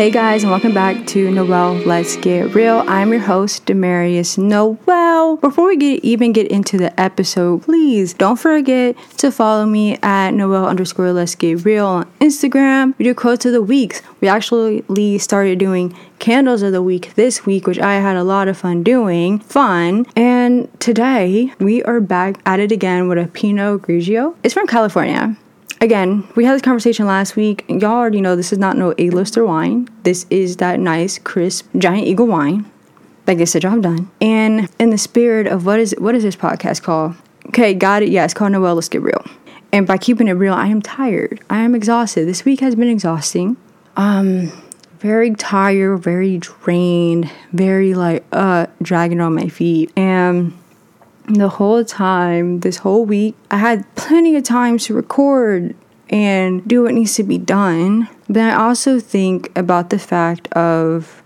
Hey guys, and welcome back to Noel Let's Get Real. I'm your host, Demarius Noel. Before we get even get into the episode, please don't forget to follow me at Noel underscore Let's Get Real on Instagram. We do quotes of the weeks. We actually started doing candles of the week this week, which I had a lot of fun doing. Fun. And today we are back at it again with a Pinot Grigio. It's from California again, we had this conversation last week. Y'all already know this is not no A-lister wine. This is that nice, crisp, giant eagle wine that gets the job done. And in the spirit of what is what is this podcast called? Okay, got it. Yeah, it's called Noel. Let's get real. And by keeping it real, I am tired. I am exhausted. This week has been exhausting. Um, very tired, very drained, very like uh dragging on my feet. And the whole time, this whole week, I had plenty of time to record and do what needs to be done. But I also think about the fact of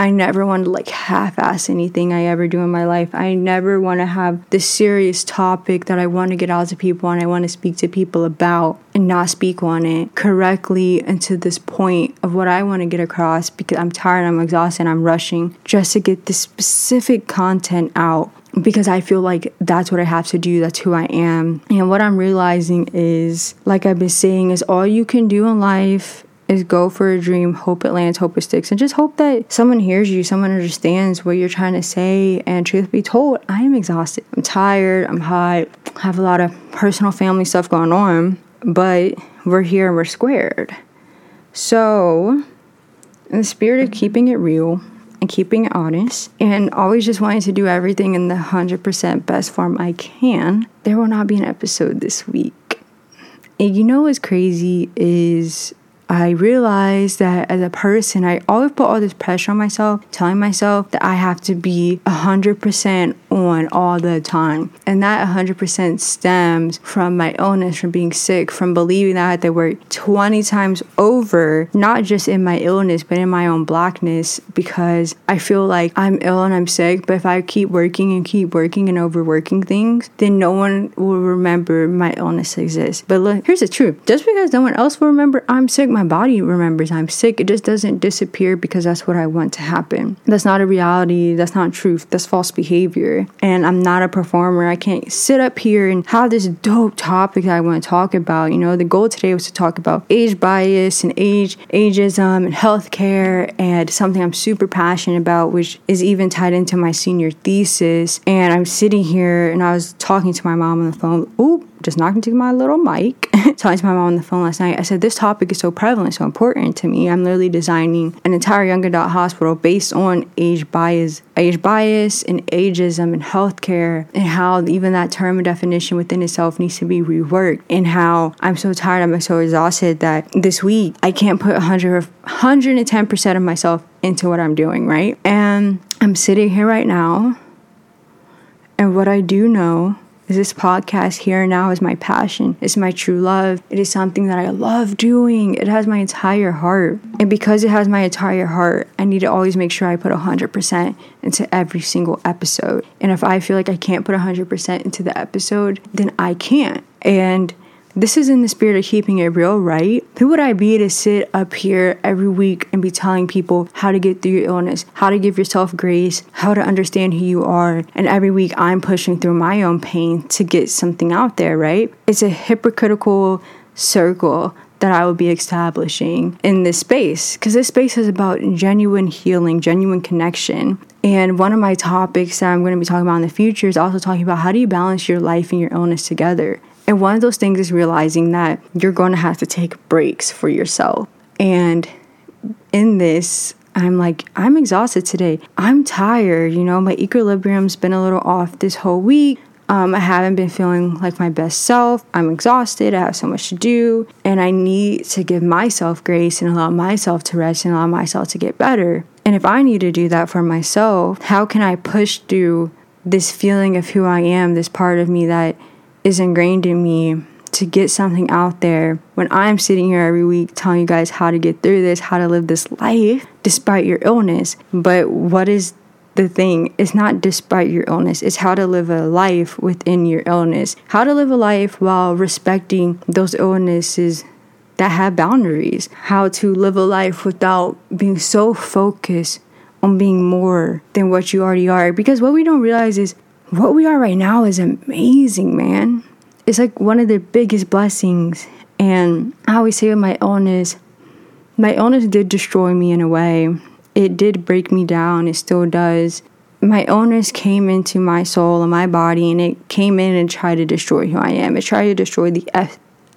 I never want to like half ass anything I ever do in my life. I never want to have this serious topic that I want to get out to people and I want to speak to people about and not speak on it correctly and to this point of what I want to get across because I'm tired, I'm exhausted, I'm rushing just to get this specific content out because I feel like that's what I have to do. That's who I am. And what I'm realizing is, like I've been saying, is all you can do in life is go for a dream, hope it lands, hope it sticks, and just hope that someone hears you, someone understands what you're trying to say. And truth be told, I am exhausted. I'm tired, I'm hot, I have a lot of personal family stuff going on, but we're here and we're squared. So, in the spirit of keeping it real, and keeping it honest and always just wanting to do everything in the 100% best form I can, there will not be an episode this week. And you know what's crazy is I realized that as a person, I always put all this pressure on myself, telling myself that I have to be 100% on all the time. And that 100% stems from my illness, from being sick, from believing that I had to work 20 times over, not just in my illness, but in my own blackness, because I feel like I'm ill and I'm sick. But if I keep working and keep working and overworking things, then no one will remember my illness exists. But look, here's the truth just because no one else will remember I'm sick, my body remembers I'm sick. It just doesn't disappear because that's what I want to happen. That's not a reality. That's not truth. That's false behavior. And I'm not a performer. I can't sit up here and have this dope topic that I want to talk about. You know, the goal today was to talk about age bias and age ageism and healthcare and something I'm super passionate about, which is even tied into my senior thesis. And I'm sitting here and I was talking to my mom on the phone. Oop, just knocked into my little mic, talking to my mom on the phone last night. I said, This topic is so prevalent, so important to me. I'm literally designing an entire young adult hospital based on age bias, age bias and ageism in healthcare, and how even that term and definition within itself needs to be reworked, and how I'm so tired, I'm so exhausted that this week I can't put 100, 110% of myself into what I'm doing, right? And I'm sitting here right now, and what I do know this podcast here and now is my passion. It's my true love. It is something that I love doing. It has my entire heart. And because it has my entire heart, I need to always make sure I put 100% into every single episode. And if I feel like I can't put 100% into the episode, then I can't. And this is in the spirit of keeping it real, right? Who would I be to sit up here every week and be telling people how to get through your illness, how to give yourself grace, how to understand who you are? And every week I'm pushing through my own pain to get something out there, right? It's a hypocritical circle that I will be establishing in this space because this space is about genuine healing, genuine connection. And one of my topics that I'm going to be talking about in the future is also talking about how do you balance your life and your illness together. And one of those things is realizing that you're going to have to take breaks for yourself. And in this, I'm like, I'm exhausted today. I'm tired. You know, my equilibrium's been a little off this whole week. Um, I haven't been feeling like my best self. I'm exhausted. I have so much to do. And I need to give myself grace and allow myself to rest and allow myself to get better. And if I need to do that for myself, how can I push through this feeling of who I am, this part of me that is ingrained in me to get something out there when I'm sitting here every week telling you guys how to get through this, how to live this life despite your illness. But what is the thing? It's not despite your illness, it's how to live a life within your illness, how to live a life while respecting those illnesses that have boundaries, how to live a life without being so focused on being more than what you already are. Because what we don't realize is what we are right now is amazing, man. It's like one of the biggest blessings. And I always say with my illness, my illness did destroy me in a way. It did break me down, it still does. My illness came into my soul and my body, and it came in and tried to destroy who I am. It tried to destroy the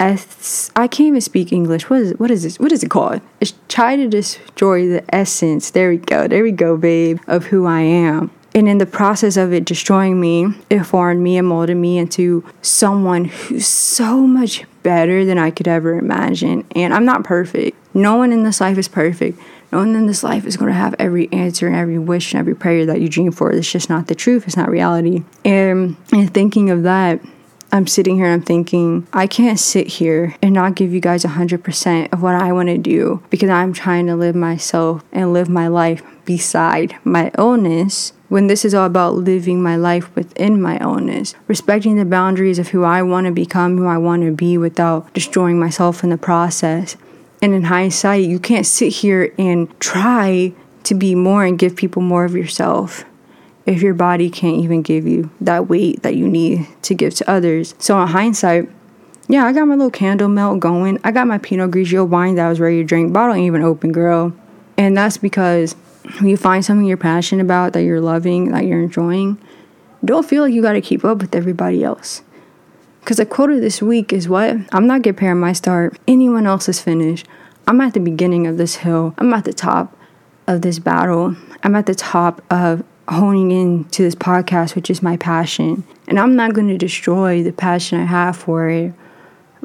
es- I can't even speak English. What is what is this? What is it called? It's try to destroy the essence. There we go. There we go, babe, of who I am. And in the process of it destroying me, it formed me and molded me into someone who's so much better than I could ever imagine. And I'm not perfect. No one in this life is perfect. No one in this life is going to have every answer and every wish and every prayer that you dream for. It's just not the truth. It's not reality. And, and thinking of that, I'm sitting here and I'm thinking, I can't sit here and not give you guys 100% of what I want to do because I'm trying to live myself and live my life beside my illness when this is all about living my life within my ownness, respecting the boundaries of who I want to become, who I want to be without destroying myself in the process. And in hindsight, you can't sit here and try to be more and give people more of yourself if your body can't even give you that weight that you need to give to others. So, in hindsight, yeah, I got my little candle melt going. I got my Pinot Grigio wine that I was ready to drink. Bottle ain't even open, girl. And that's because you find something you're passionate about, that you're loving, that you're enjoying, don't feel like you got to keep up with everybody else. Because the quote of this week is what? I'm not comparing my start. Anyone else's finish. I'm at the beginning of this hill. I'm at the top of this battle. I'm at the top of honing in to this podcast, which is my passion. And I'm not going to destroy the passion I have for it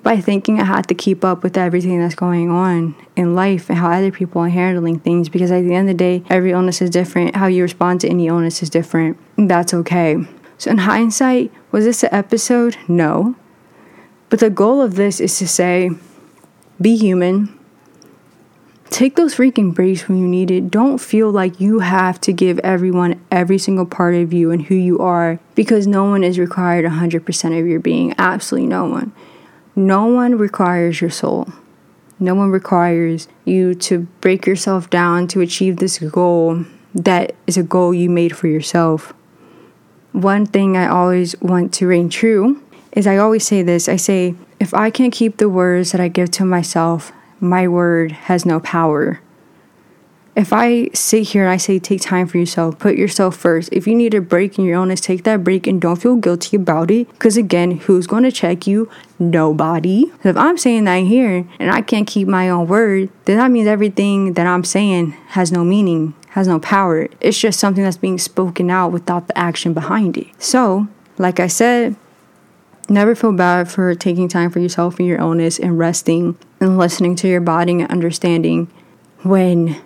by thinking I have to keep up with everything that's going on in life and how other people are handling things because at the end of the day, every illness is different. How you respond to any illness is different. That's okay. So, in hindsight, was this an episode? No. But the goal of this is to say, be human, Take those freaking breaks when you need it. Don't feel like you have to give everyone every single part of you and who you are because no one is required 100% of your being. Absolutely no one. No one requires your soul. No one requires you to break yourself down to achieve this goal that is a goal you made for yourself. One thing I always want to reign true is I always say this I say, if I can't keep the words that I give to myself, my word has no power. If I sit here and I say, take time for yourself, put yourself first. If you need a break in your illness, take that break and don't feel guilty about it. Because again, who's going to check you? Nobody. If I'm saying that here and I can't keep my own word, then that means everything that I'm saying has no meaning, has no power. It's just something that's being spoken out without the action behind it. So, like I said, Never feel bad for taking time for yourself and your illness and resting and listening to your body and understanding when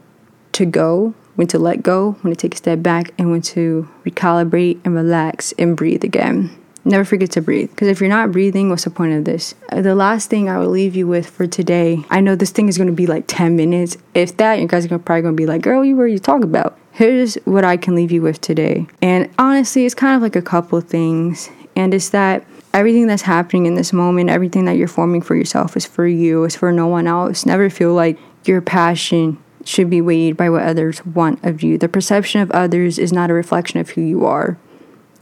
to go, when to let go, when to take a step back, and when to recalibrate and relax and breathe again. Never forget to breathe. Because if you're not breathing, what's the point of this? Uh, the last thing I will leave you with for today, I know this thing is going to be like 10 minutes. If that, you guys are probably going to be like, girl, you were you talking about? Here's what I can leave you with today. And honestly, it's kind of like a couple things. And it's that everything that's happening in this moment, everything that you're forming for yourself is for you, it's for no one else. Never feel like your passion should be weighed by what others want of you. The perception of others is not a reflection of who you are.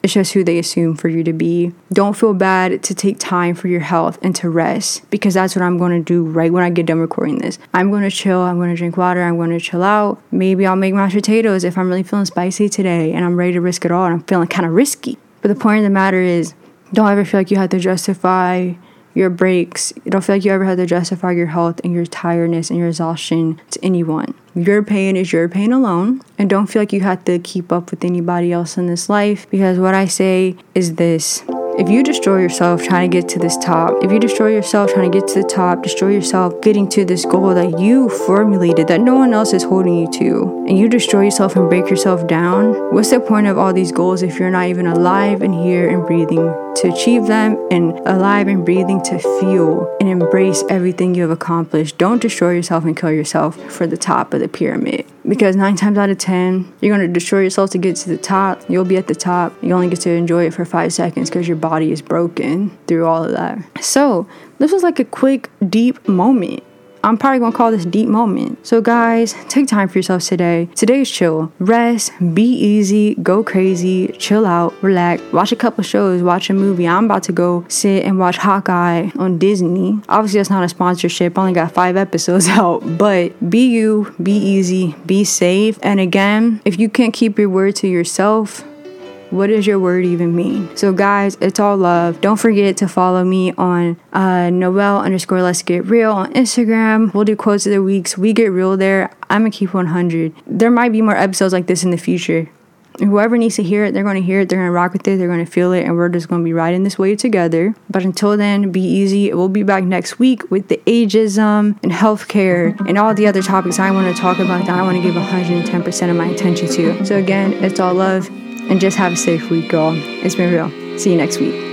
It's just who they assume for you to be. Don't feel bad to take time for your health and to rest because that's what I'm going to do right when I get done recording this. I'm going to chill, I'm going to drink water, I'm going to chill out. Maybe I'll make mashed potatoes if I'm really feeling spicy today and I'm ready to risk it all and I'm feeling kind of risky. But the point of the matter is, don't ever feel like you have to justify your breaks. You don't feel like you ever have to justify your health and your tiredness and your exhaustion to anyone. Your pain is your pain alone. And don't feel like you have to keep up with anybody else in this life because what I say is this if you destroy yourself trying to get to this top, if you destroy yourself trying to get to the top, destroy yourself getting to this goal that you formulated that no one else is holding you to, and you destroy yourself and break yourself down, what's the point of all these goals if you're not even alive and here and breathing to achieve them and alive and breathing to feel and embrace everything you have accomplished? Don't destroy yourself and kill yourself for the top of the pyramid because nine times out of ten, you're to destroy yourself to get to the top. You'll be at the top. You only get to enjoy it for five seconds because your body is broken through all of that. So, this was like a quick, deep moment. I'm probably gonna call this deep moment. So, guys, take time for yourselves today. Today is chill. Rest, be easy, go crazy, chill out, relax, watch a couple shows, watch a movie. I'm about to go sit and watch Hawkeye on Disney. Obviously, that's not a sponsorship, I only got five episodes out, but be you, be easy, be safe. And again, if you can't keep your word to yourself, what does your word even mean? So, guys, it's all love. Don't forget to follow me on uh, Noel underscore Let's Get Real on Instagram. We'll do quotes of the weeks. We get real there. I'm gonna keep 100. There might be more episodes like this in the future. Whoever needs to hear it, they're going to hear it, they're going to rock with it, they're going to feel it, and we're just going to be riding this wave together. But until then, be easy. We'll be back next week with the ageism and healthcare and all the other topics I want to talk about that I want to give 110% of my attention to. So, again, it's all love and just have a safe week, y'all. It's been real. See you next week.